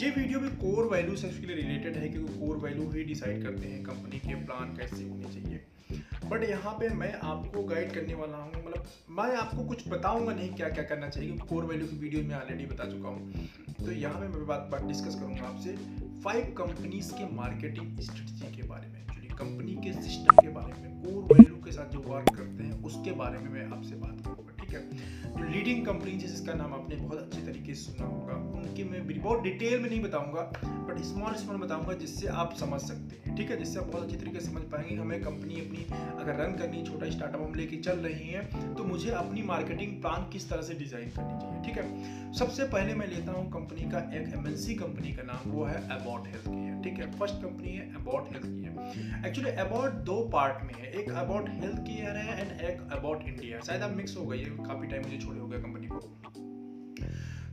ये वीडियो भी core value से लिए रिलेटेड है क्योंकि कोर वैल्यू ही डिसाइड करते हैं कंपनी के प्लान कैसे होने चाहिए। बट यहाँ पे मैं आपको गाइड करने वाला हूँ मतलब मैं आपको कुछ बताऊँगा नहीं क्या क्या करना चाहिए, क्योंकि कोर वैल्यू की वीडियो में ऑलरेडी बता चुका हूँ। तो यहाँ पे मैं बात बात डिस्कस करूँगा आपसे फाइव कंपनीज़ के मार्केटिंग स्ट्रेटजी के बारे में एक्चुअली कंपनी के सिस्टम के बारे में कोर वैल्यू के साथ जो वर्क करते हैं, उसके बारे में मैं आपसे बात करूँगा लीडिंग कंपनी जिसका नाम आपने बहुत अच्छे तरीके से सुना होगा, उनके मैं बहुत डिटेल में नहीं बताऊँगा बट स्मॉल स्मॉल बताऊँगा जिससे आप समझ सकते हैं, ठीक है? जिससे आप बहुत अच्छी तरीके से समझ पाएँगे। हमें कंपनी अपनी अगर रन करनी छोटा स्टार्टअप हम लेके चल रही हैं तो मुझे अपनी मार्केटिंग प्लान किस तरह से डिज़ाइन करनी चाहिए, ठीक है? सबसे पहले मैं लेता हूँ कंपनी का एक एम कंपनी का नाम, वो है अबाउट हेल्थ केयर ठीक है फ़र्स्ट कंपनी है about health care actually about दो पार्ट में है, एक अबाउट हेल्थ केयर है एंड एक अबाउट इंडिया शायद आप मिक्स हो गई है काफ़ी टाइम मुझे छोड़े हो गया कंपनी को।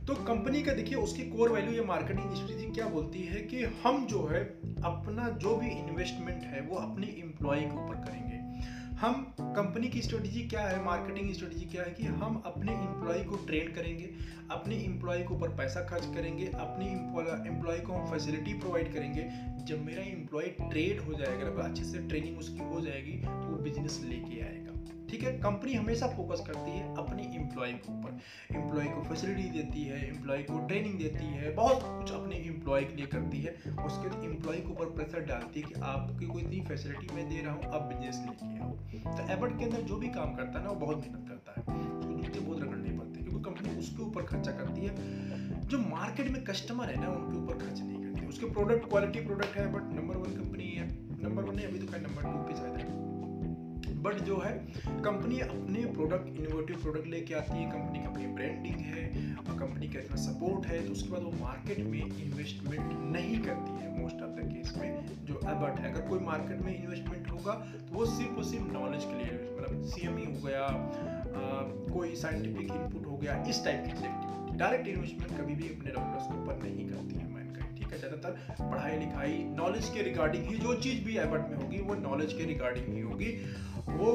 तो कंपनी का देखिए, उसकी कोर वैल्यू या मार्केटिंग स्ट्रेटी क्या बोलती है कि हम जो है, अपना जो भी इन्वेस्टमेंट है, वो अपने एम्प्लॉय के ऊपर करेंगे। हम कंपनी की स्ट्रेटजी क्या है मार्केटिंग स्ट्रेटजी क्या है कि हम अपने एम्प्लॉय को ट्रेन करेंगे, अपने एम्प्लॉय के ऊपर पैसा खर्च करेंगे, अपने एम्प्लॉय को हम फैसिलिटी प्रोवाइड करेंगे। जब मेरा एम्प्लॉय ट्रेड हो जाएगा अच्छे से ट्रेनिंग उसकी हो जाएगी तो वो बिज़नेस लेके आएगा। ठीक है कंपनी हमेशा फोकस करती है अपने एम्प्लॉय के ऊपर। एम्प्लॉय को फैसिलिटी देती है एम्प्लॉय को ट्रेनिंग देती है, बहुत कुछ अपने एम्प्लॉय के लिए करती है। उसके बाद एम्प्लॉय के ऊपर प्रेशर डालती है कि आपकी कोई इतनी फैसिलिटी मैं दे रहा हूँ आप बिज़नेस लेके आओ तो एबर्ट के अंदर जो भी काम करता है ना, वो बहुत मेहनत करता है। उसको जूते बहुत रगड़ने पड़ते, क्योंकि कंपनी उसके ऊपर खर्चा करती है। जो मार्केट में कस्टमर है ना, उनके ऊपर खर्च नहीं करती। उसके प्रोडक्ट क्वालिटी प्रोडक्ट है बट नंबर वन कंपनी है। नंबर वन है, अभी तो क्या नंबर टू पे शायद है। बट जो है कंपनी अपने प्रोडक्ट इनोवेटिव प्रोडक्ट लेके आती है कंपनी की अपनी ब्रांडिंग है कंपनी का इतना सपोर्ट है तो उसके बाद वो मार्केट में इन्वेस्टमेंट नहीं करती है मोस्ट ऑफ़ द केस में जो बट अगर कोई मार्केट में इन्वेस्टमेंट होगा तो वो सिर्फ़ और सिर्फ़ नॉलेज के लिए मतलब सी हो गया आ, कोई साइंटिफिक इनपुट हो गया इस टाइप की डायरेक्ट इन्वेस्टमेंट कभी भी अपने डॉक्टर्स के ऊपर नहीं करती है ठीक है? ज़्यादातर पढ़ाई लिखाई नॉलेज के रिगार्डिंग ही जो चीज़ भी एबर्ट में होगी वो नॉलेज के रिगार्डिंग ही होगी। वो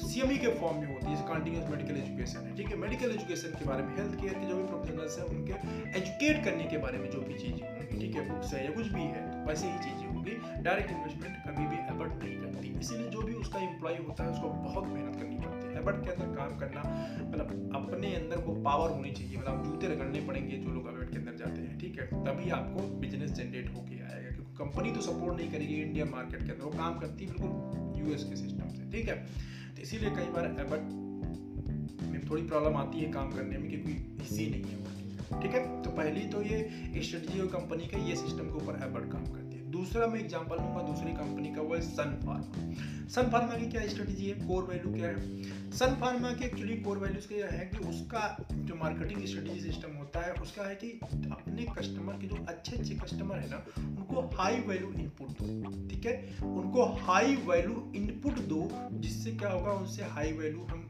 सी एम ई के फॉर्म में होती है कंटिन्यूस मेडिकल एजुकेशन है, ठीक है? मेडिकल एजुकेशन के बारे में हेल्थ केयर के जो भी प्रोफेशनल्स हैं, उनके एजुकेट करने के बारे में जो भी चीज़ें होंगी, ठीक है? बुक्स है या कुछ भी है तो वैसे ही चीज़ें होंगी डायरेक्ट इन्वेस्टमेंट कभी भी एबर्ट नहीं करती। इसीलिए जो भी उसका एम्प्लॉय होता है, उसको बहुत मेहनत करनी पड़ती है। एबर्ट के अंदर काम करना मतलब अपने अंदर वो पावर होनी चाहिए मतलब जूते रगड़ने पड़ेंगे जो लोग एबर्ट के अंदर जाते हैं, ठीक है? तभी आपको बिज़नेस जनरेट होके आएगा, क्योंकि कंपनी तो सपोर्ट नहीं करेगी इंडिया मार्केट के अंदर, वो काम करती है बिल्कुल यूएस के सिस्टम से। ठीक है? तो इसीलिए कई बार एबट में थोड़ी प्रॉब्लम आती है काम करने में क्योंकि इसी नहीं है ठीक है? तो पहली तो ये स्ट्रेटजी और कंपनी का ये सिस्टम के ऊपर एबट काम करती है। दूसरा मैं एग्ज़ाम्पल लूँगा, दूसरी कंपनी का वो है सन फार्मा सन फार्मा की क्या स्ट्रेटजी है? कोर वैल्यू क्या है? सन फार्मा की एक्चुअली कोर वैल्यूज़ क्या है कि उसका जो मार्केटिंग स्ट्रेटजी सिस्टम होता है, उसका है कि अपने कस्टमर के जो अच्छे अच्छे कस्टमर है ना, उनको हाई वैल्यू इनपुट दो, ठीक है? उनको हाई वैल्यू इनपुट दो, जिससे क्या होगा, उनसे हाई वैल्यू हम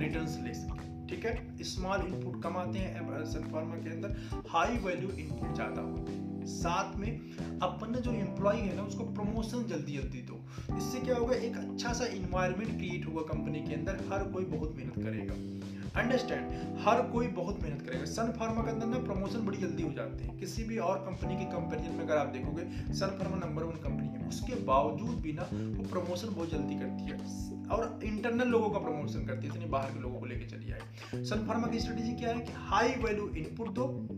रिटर्न ले सकें, ठीक है? स्मॉल इनपुट कम आते हैं सन फार्मा के अंदर हाई वैल्यू इनपुट ज़्यादा होते हैं। साथ में अपन ने जो एम्प्लॉय है ना, उसको प्रमोशन जल्दी जल्दी दो। इससे क्या होगा, एक अच्छा सा इन्वायरमेंट क्रिएट होगा कंपनी के अंदर, हर कोई बहुत मेहनत करेगा। अंडरस्टैंड हर कोई बहुत मेहनत करेगा। सन फार्मा के अंदर ना प्रमोशन बड़ी जल्दी हो जाते हैं। किसी भी और कंपनी के कंपेरिजन में अगर आप देखोगे Sun Pharma number one company है। उसके बावजूद भी ना, वो प्रमोशन बहुत जल्दी करती है। और इंटरनल लोगों का प्रमोशन करती है, इतने बाहर के लोगों को लेकर चली आए। सन फार्मा की स्ट्रेटेजी क्या है कि हाई वैल्यू इनपुट दो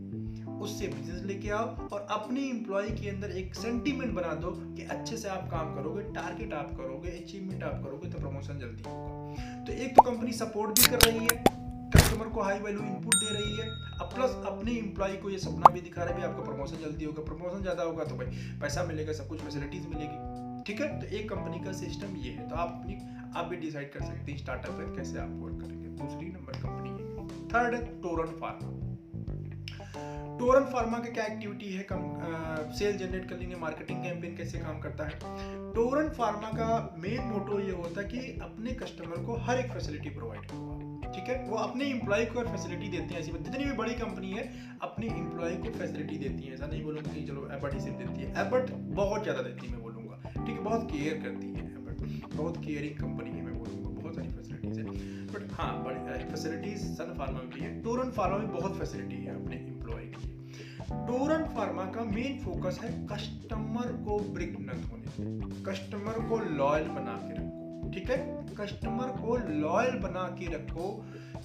उससे बिज़नेस लेके आओ और अपने एम्प्लॉय के अंदर एक सेंटीमेंट बना दो कि अच्छे से आप काम करोगे टारगेट आप करोगे अचीवमेंट आप करोगे तो प्रमोशन जल्दी होगा। तो एक तो कंपनी सपोर्ट भी कर रही है कस्टमर को हाई वैल्यू इनपुट दे रही है, अब प्लस अपने एम्प्लॉय को ये सपना भी दिखा रहा है आपका प्रमोशन जल्दी होगा प्रमोशन ज़्यादा होगा तो भाई पैसा मिलेगा, सब कुछ फैसिलिटीज़ मिलेगी। ठीक है? तो एक कंपनी का सिस्टम ये है तो आप अपनी, आप भी डिसाइड कर सकते हैं स्टार्टअप कैसे आप वर्क करेंगे। दूसरी नंबर कंपनी है थर्ड है टोरन फार्मा टोरन फार्मा का क्या एक्टिविटी है? कम सेल जनरेट कर लेंगे मार्केटिंग कैंपेन कैसे काम करता है? टोरन फार्मा का मेन मोटो ये होता है कि अपने कस्टमर को हर एक फैसिलिटी प्रोवाइड करवा ठीक है? वो अपने एम्प्लॉय को फैसिलिटी देते हैं। ऐसी जितनी भी बड़ी कंपनी है, अपने एम्प्लॉय को फैसिलिटी देती है। ऐसा नहीं बोलूँगा कि चलो एबर्ट ही सिर्फ़ देती है। एबर्ट बहुत ज़्यादा देती है, मैं बोलूँगा। ठीक है, बहुत केयर करती है एबर्ट बहुत केयरिंग कंपनी है। है, बड़ी फैसिलिटीज़ सन फार्मा में भी है। टोरन फार्मा में बहुत फैसिलिटी है अपने एम्प्लॉय की लिए। टोरन फार्मा का मेन फोकस है कस्टमर को ब्रिक न होने कस्टमर को लॉयल बना के रखो। ठीक है? कस्टमर को लॉयल बना के रखो।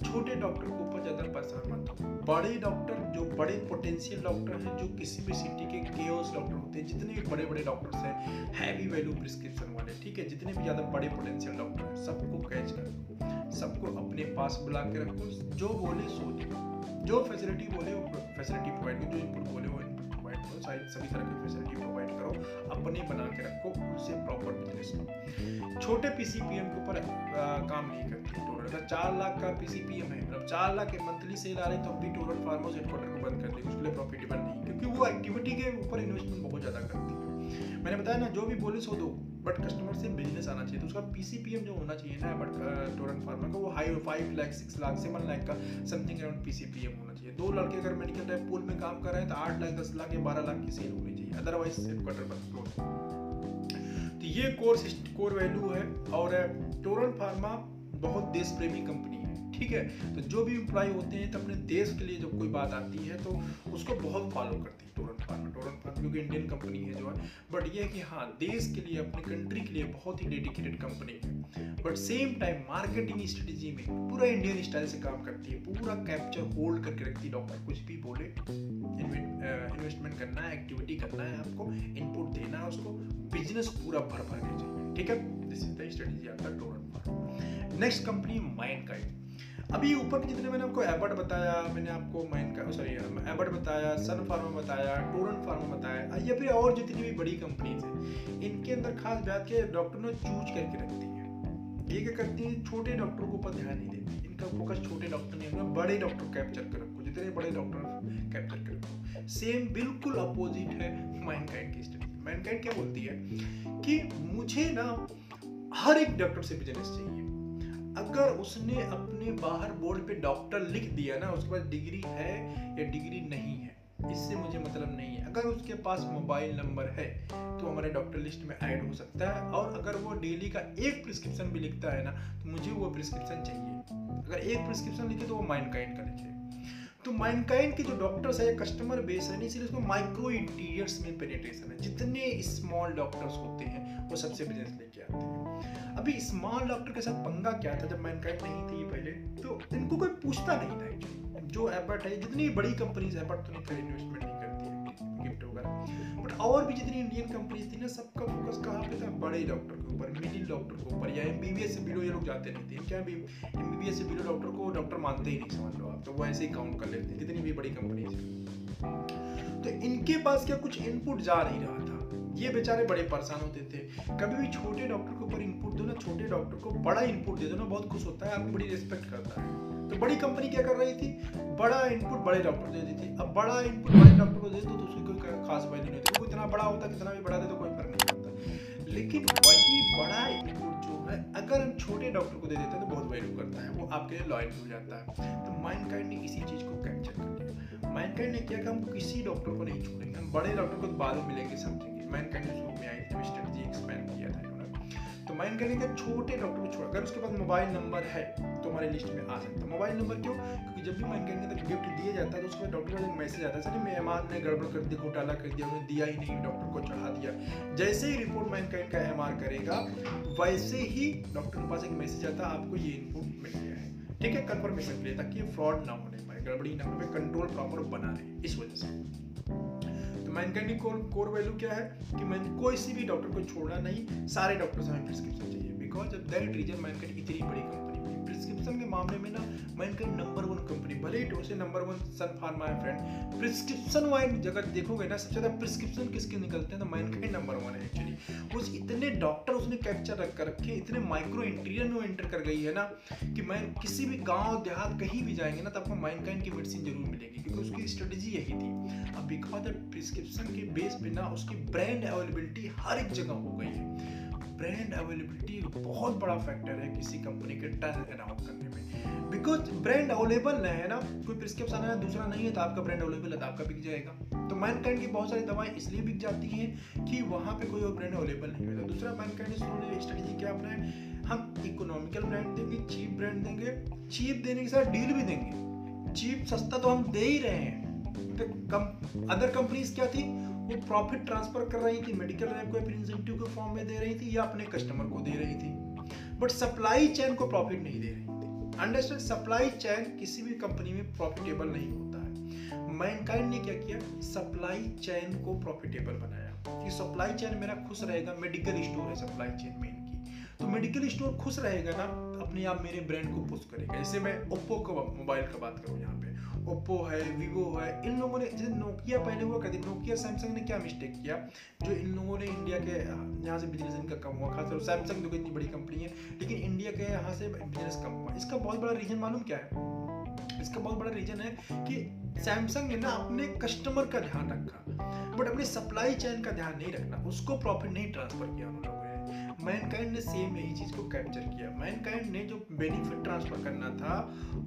छोटे डॉक्टर के ऊपर ज़्यादा परेशान मत हो। बड़े डॉक्टर जो बड़े पोटेंशियल डॉक्टर हैं, जो किसी भी सिटी के केओस डॉक्टर होते हैं, जितने भी बड़े बड़े डॉक्टर्स हैं हैवी वैल्यू प्रिस्क्रिप्शन वाले, ठीक है? जितने भी ज़्यादा बड़े पोटेंशियल डॉक्टर हैं, सबको कैच करो सबको अपने पास बुला के रखो। जो बोले सो जो फैसिलिटी बोले, वो फैसिलिटी प्रोवाइड करो। जो इनपुट बोले, वो प्रोवाइड करो सारी सभी तरह की फैसिलिटी प्रोवाइड करो, अपने बना के रखो उनसे प्रॉपर बिज़नेस करो छोटे पीसीपीएम के ऊपर काम नहीं करते करती अगर चार लाख का पीसीपीएम है मतलब चार लाख के मंथली सेल आ रही तो भी टोरल हाउस हेडक्वार्टर को बंद कर दे उसके लिए प्रॉफिटेबल नहीं क्योंकि वो एक्टिविटी के ऊपर इन्वेस्टमेंट मैंने बताया ना, जो भी बोले सो दो। बट कस्टमर से बिज़नेस आना चाहिए। तो उसका पीसीपीएम जो होना चाहिए ना बट टोरन फार्मर का, वो high five lakh six lakh seven lakh का समथिंग अराउंड पीसीपीएम होना चाहिए। दो लड़के अगर मेडिकल टाइप पूल में काम कर रहे हैं तो आठ लाख, दस लाख या बारह लाख की सेल होनी चाहिए। अदरवाइज़ हेडक्वार्टर बंद क्लोज तो ये कोर कोर वैल्यू है, और टोरन फार्मा बहुत देश प्रेमी कंपनी ठीक है? तो जो भी एम्प्लॉय होते हैं तो अपने देश के लिए जब कोई बात आती है तो उसको बहुत फॉलो करती है टोरन फार्मा क्योंकि इंडियन कंपनी है जो है। बट ये है कि हाँ देश के लिए, अपने कंट्री के लिए बहुत ही डेडिकेटेड कंपनी है। But same time marketing strategy में पूरा इंडियन स्टाइल से काम करती है। पूरा कैप्चर होल्ड करके रखती है डॉक्टर कुछ भी बोले इन्वेस्टमेंट करना है एक्टिविटी करना है आपको इनपुट देना है उसको बिज़नेस पूरा भर भर के चाहिए ठीक है? दिस इज़ द स्ट्रेटेजी आपका Torrent next company mind kind अभी ऊपर जितने मैंने आपको एबर्ट बताया, मैंने आपको माइन का सॉरी एबर्ट बताया सन फार्मा बताया टोरन फार्मा बताया या फिर और जितनी भी बड़ी कंपनीज़ हैं, इनके अंदर खास बात के डॉक्टर ने चूज़ करके रखती है। ये क्या करती है, छोटे डॉक्टर को ऊपर ध्यान नहीं देती। इनका फोकस छोटे डॉक्टर नहीं होगा, बड़े डॉक्टर कैप्चर कर रखो, जितने बड़े डॉक्टर कैप्चर कर रखो। सेम बिल्कुल अपोजिट है माइनकाइंड की स्टडी माइनकाइंड क्या बोलती है कि मुझे ना हर एक डॉक्टर से बिज़नेस चाहिए। अगर उसने अपने बाहर बोर्ड पे डॉक्टर लिख दिया ना, उसके पास डिग्री है या डिग्री नहीं है, इससे मुझे मतलब नहीं है। अगर उसके पास मोबाइल नंबर है तो हमारे डॉक्टर लिस्ट में ऐड हो सकता है। और अगर वो डेली का एक प्रिस्क्रिप्शन भी लिखता है ना तो मुझे वो प्रिस्क्रिप्शन चाहिए। अगर एक प्रिस्क्रिप्शन लिखे तो वो माइंड काइंड का लिखे। तो माइनकाइंड के जो डॉक्टर्स है कस्टमर बेस है, इसीलिए उसको माइक्रो इंटीरियर्स में पेनिट्रेशन है। जितने स्मॉल डॉक्टर्स होते हैं, वो सबसे बिज़नेस लेके आते हैं। अभी स्मॉल डॉक्टर के साथ पंगा क्या था जब माइनकाइंड नहीं थी पहले? तो इनको कोई पूछता नहीं था जो एपर्ट है, जितनी बड़ी कंपनीज़ एपर्ट तो नहीं इन्वेस्टमेंट नहीं करती है गिफ्ट वगैरह। और भी जितनी इंडियन कंपनीज़ थी ना, सबका फोकस कहाँ पे था? बड़े डॉक्टर के ऊपर मिडिल डॉक्टर के ऊपर, या एमबीबीएस से बिलो ये लोग जाते नहीं थे। क्या एमबीबीएस से बिलो डॉक्टर को डॉक्टर मानते ही नहीं, समझ लो आप। तो वो ऐसे ही काउंट कर लेते जितनी भी बड़ी कंपनीज़ तो इनके पास क्या कुछ इनपुट जा नहीं रहा था? ये बेचारे बड़े परेशान होते थे। कभी भी छोटे डॉक्टर के ऊपर इनपुट दो ना, छोटे डॉक्टर को बड़ा इनपुट दे दो ना, बहुत खुश होता है, आपको बड़ी रिस्पेक्ट करता है। तो बड़ी कंपनी क्या कर रही थी? बड़ा इनपुट बड़े डॉक्टर दे दी थी। अब बड़ा इनपुट बड़े डॉक्टर को दे दो तो उसकी कोई खास वैल्यू नहीं होती। इतना बड़ा होता, कितना भी बड़ा दे तो कोई फ़र्क नहीं पड़ता। लेकिन वही बड़ा इनपुट जो है, अगर हम छोटे डॉक्टर को दे देते हैं तो बहुत वैल्यू करता है। वो आपके लिए लॉयल हो जाता है। तो माइंड काइंड ने इसी चीज़ को कैप्चर कर लिया माइंड काइंड ने किया कि हम किसी डॉक्टर को नहीं छोड़ेंगे। हम बड़े डॉक्टर को बाद में मिलेंगे, समझेंगे। माइंड काइंड शुरू में आई थी स्ट्रेटजी एक्सपेंड किया था। तो माइंड करने के छोटे डॉक्टर को छोड़, अगर उसके पास मोबाइल नंबर है तो हमारे लिस्ट में आ सकता है। मोबाइल नंबर क्यों? क्योंकि जब भी माइंड करने के गिफ्ट दिया जाता है तो उसके बाद डॉक्टर का मैसेज आता है, सर मेहमान ने गड़बड़ कर दी घोटाला कर दिया उन्हें दिया ही नहीं डॉक्टर को चढ़ा दिया। जैसे ही रिपोर्ट माइंड का एमआर करेगा, वैसे ही डॉक्टर के पास एक मैसेज आता है, आपको ये इनपुट मिल गया है। ठीक है कंफर्मेशन के लिए, ताकि फ्रॉड ना होने पाए, गड़बड़ी ना हो कंट्रोल प्रॉपर बना रहे, इस वजह से। मैनकाइंड की कोर कोर वैल्यू क्या है? कि मैं कोई सी भी डॉक्टर को छोड़ना नहीं, सारे डॉक्टर से हमें प्रिस्क्रिप्शन चाहिए। बिकॉज़ दैट रीजन मैनकाइंड इतनी बड़ी कंपनी प्रिस्क्रिप्शन के मामले में ना मैनकाइंड नंबर वन कंपनी भले ही टोसे नंबर वन सन फार्मा है फ्रेंड प्रिस्क्रिप्शन वाइज जगह देखोगे ना, सबसे ज़्यादा प्रिस्क्रिप्शन किसके निकलते हैं? तो मैनकाइंड नंबर वन है एक्चुअली उस इतने डॉक्टर उसने कैप्चर रख कर रखे, इतने माइक्रो इंटीरियर में एंटर कर गई है ना, कि मैं किसी भी गाँव, देहात कहीं भी जाएँगे ना तो आपको माइनकाइंड की मेडिसिन ज़रूर मिलेगी, क्योंकि उसकी स्ट्रेटेजी यही थी। अब बिकॉज़ प्रिस्क्रिप्शन के बेस पे ना, उसकी ब्रांड अवेलेबिलिटी हर एक जगह हो गई है। ब्रांड अवेलेबिलिटी बहुत बड़ा फैक्टर है किसी कंपनी के टर्न अराउंड करने में। बिकॉज़ ब्रांड अवेलेबल है ना, कोई प्रिस्क्रिप्शन है दूसरा नहीं है तो आपका ब्रांड अवेलेबल है तो आपका बिक जाएगा। तो मैनकाइंड की बहुत सारी दवाएँ इसलिए बिक जाती हैं कि वहाँ पे कोई और ब्रांड अवेलेबल नहीं होता दूसरा मैनकाइंड ने स्ट्रेटेजी क्या अपना है? हम इकोनॉमिकल ब्रांड देंगे चीप ब्रांड देंगे चीप देने के साथ डील भी देंगे। चीप सस्ता तो हम दे ही रहे हैं। तो कम अदर कंपनीज़ क्या थी? वो प्रॉफिट ट्रांसफ़र कर रही थी मेडिकल रैप को इंसेंटिव के फॉर्म में दे रही थी या अपने कस्टमर को दे रही थी। बट सप्लाई चेन को प्रॉफिट नहीं दे रही थी। अंडरस्टैंड सप्लाई चेन किसी भी कंपनी में प्रॉफिटेबल नहीं होता है। मैनकाइंड ने क्या किया? सप्लाई चेन को प्रॉफिटेबल बनाया। कि सप्लाई चेन मेरा खुश रहेगा मेडिकल स्टोर है सप्लाई चेन में तो मेडिकल स्टोर खुश रहेगा ना, अपने आप मेरे ब्रांड को पुश करेगा। जैसे मैं ओप्पो का मोबाइल का बात करूँ यहाँ पे। ओप्पो है वीवो है, इन लोगों ने जैसे नोकिया पहले हुआ करती नोकिया सैमसंग ने क्या मिस्टेक किया? जो इन लोगों ने इंडिया के, यहाँ से बिज़नेस इनका कम हुआ खासकर सैमसंग देखो इतनी बड़ी कंपनी है, लेकिन इंडिया के यहाँ से बिज़नेस कम हुआ। इसका बहुत बड़ा रीजन मालूम क्या है? इसका बहुत बड़ा रीजन है कि सैमसंग ने ना अपने कस्टमर का ध्यान रखा बट अपने सप्लाई चेन का ध्यान नहीं रखना उसको प्रॉफिट नहीं ट्रांसफ़र किया उन लोगों ने मैनकाइंड ने सेम यही चीज़ को कैप्चर किया। मैनकाइंड ने जो बेनिफिट ट्रांसफ़र करना था,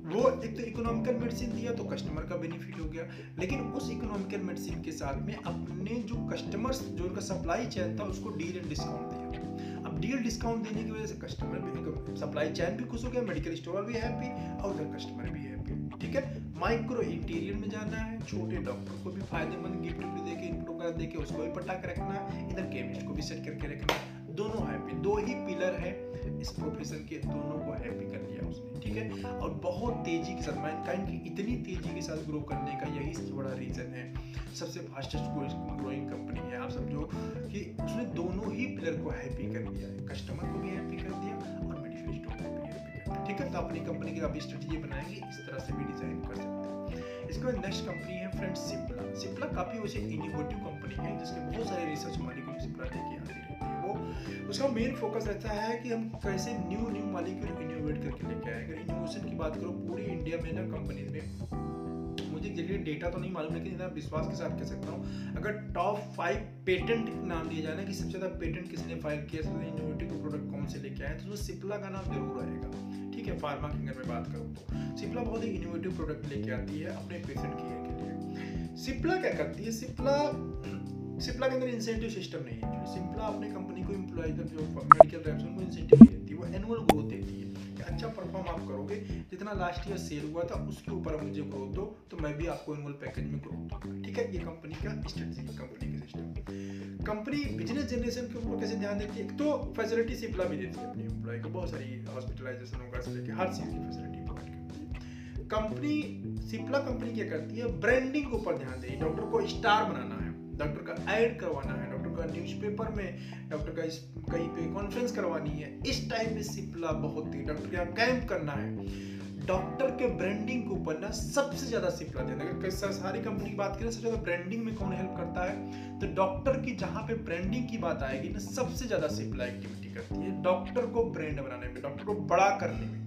वो एक तो इकोनॉमिकल मेडिसिन दिया तो कस्टमर का बेनिफिट हो गया। लेकिन उस इकोनॉमिकल मेडिसिन के साथ में अपने जो कस्टमर्स जो उनका सप्लाई चेन था, उसको डील एंड डिस्काउंट दिया। अब डील डिस्काउंट देने की वजह से कस्टमर भी सप्लाई चैन भी खुश हो गया मेडिकल स्टोर भी हैप्पी और उधर कस्टमर भी हैप्पी ठीक है? माइक्रो इंटीरियर में जाना है, छोटे डॉक्टर को भी फ़ायदेमंद गिफ्ट भी देके इनपुट वगैरह देके उसको भी पटा के रखना है, इधर केमिस्ट को भी सेट करके रखना है। दोनों हैप्पी दो ही पिलर है इस प्रोफेशन के, दोनों को हैप्पी कर लिया उसने, ठीक है? और बहुत तेज़ी के साथ मैनकाइंड की इतनी तेज़ी के साथ ग्रो करने का यही सबसे बड़ा रीजन है। सबसे फास्टेस्ट ग्रोइंग कंपनी है, आप समझो कि उसने दोनों ही पिलर को हैप्पी कर दिया है। कस्टमर को भी हैप्पी कर दिया और स्टोर को भी हैप्पी कर दिया। ठीक है? तो अपनी कंपनी की आप स्ट्रेटेजी बनाएँगे, इस तरह से भी डिज़ाइन कर सकते हैं। इसके बाद नेक्स्ट कंपनी है फ्रेंड सिप्ला सिप्ला काफ़ी वैसे इनोवेटिव कंपनी है, जिसके बहुत सारे रिसर्च मालिक सिप्ला रहती है। उसका मेन फोकस रहता है कि हम कैसे न्यू न्यू मालिक्यूल इनोवेट करके लेके आए। अगर इनोवेशन की बात करो, पूरी इंडिया में ना कंपनीज़ में, मुझे ज़रिए डेटा तो नहीं मालूम, लेकिन विश्वास के साथ कह सकता हूँ, अगर टॉप फाइव पेटेंट नाम दिया जाए ना कि सबसे ज़्यादा पेटेंट किसने फ़ाइल किया, सबसे इनोवेटिव प्रोडक्ट कौन से लेके आए तो उसमें सिप्ला का नाम ज़रूर आएगा। ठीक है फार्मा की अगर मैं बात करूँ तो। सिप्ला बहुत ही इनोवेटिव प्रोडक्ट लेके आती है अपने पेशेंट केयर के लिए। सिप्ला क्या करती है? सिप्ला सिप्ला के अंदर इंसेंटिव सिस्टम नहीं है। सिप्ला अपने कंपनी को एम्प्लॉय जो मेडिकल रेप्स उनको इंसेंटिव नहीं देती। वो एनुअल ग्रोथ देती है। कि अच्छा परफॉर्म आप करोगे। जितना लास्ट ईयर सेल हुआ था, उसके ऊपर मुझे ग्रोथ दो तो मैं भी आपको एनुअल पैकेज में ग्रोथ दूँगा। ठीक है? ये कंपनी का स्ट्रेटजी कंपनी का सिस्टम कंपनी बिज़नेस जनरेशन के ऊपर कैसे ध्यान देती है? तो फैसिलिटी सिप्ला भी देती है अपनी एम्प्लॉय को। बहुत सारी हॉस्पिटलाइजेशन होगा से लेकर हर चीज़ की फैसिलिटी कंपनी सिप्ला कंपनी क्या करती है? ब्रांडिंग के ऊपर ध्यान है। डॉक्टर को स्टार बनाना डॉक्टर का ऐड करवाना है, डॉक्टर का न्यूज़पेपर में, डॉक्टर का इस कहीं पे कॉन्फ्रेंस करवानी है। इस टाइप में सिप्ला बहुत ही, डॉक्टर के यहाँ कैंप करना है। डॉक्टर के ब्रांडिंग के ऊपर ना सबसे ज़्यादा सिप्ला देना अगर सारी कंपनी की बात करें, सबसे ज़्यादा ब्रांडिंग में कौन हेल्प करता है? तो डॉक्टर की जहाँ पे ब्रांडिंग की बात आएगी ना, सबसे ज़्यादा सिप्ला एक्टिविटी करती है डॉक्टर को ब्रांड बनाने में, डॉक्टर को बड़ा करने में।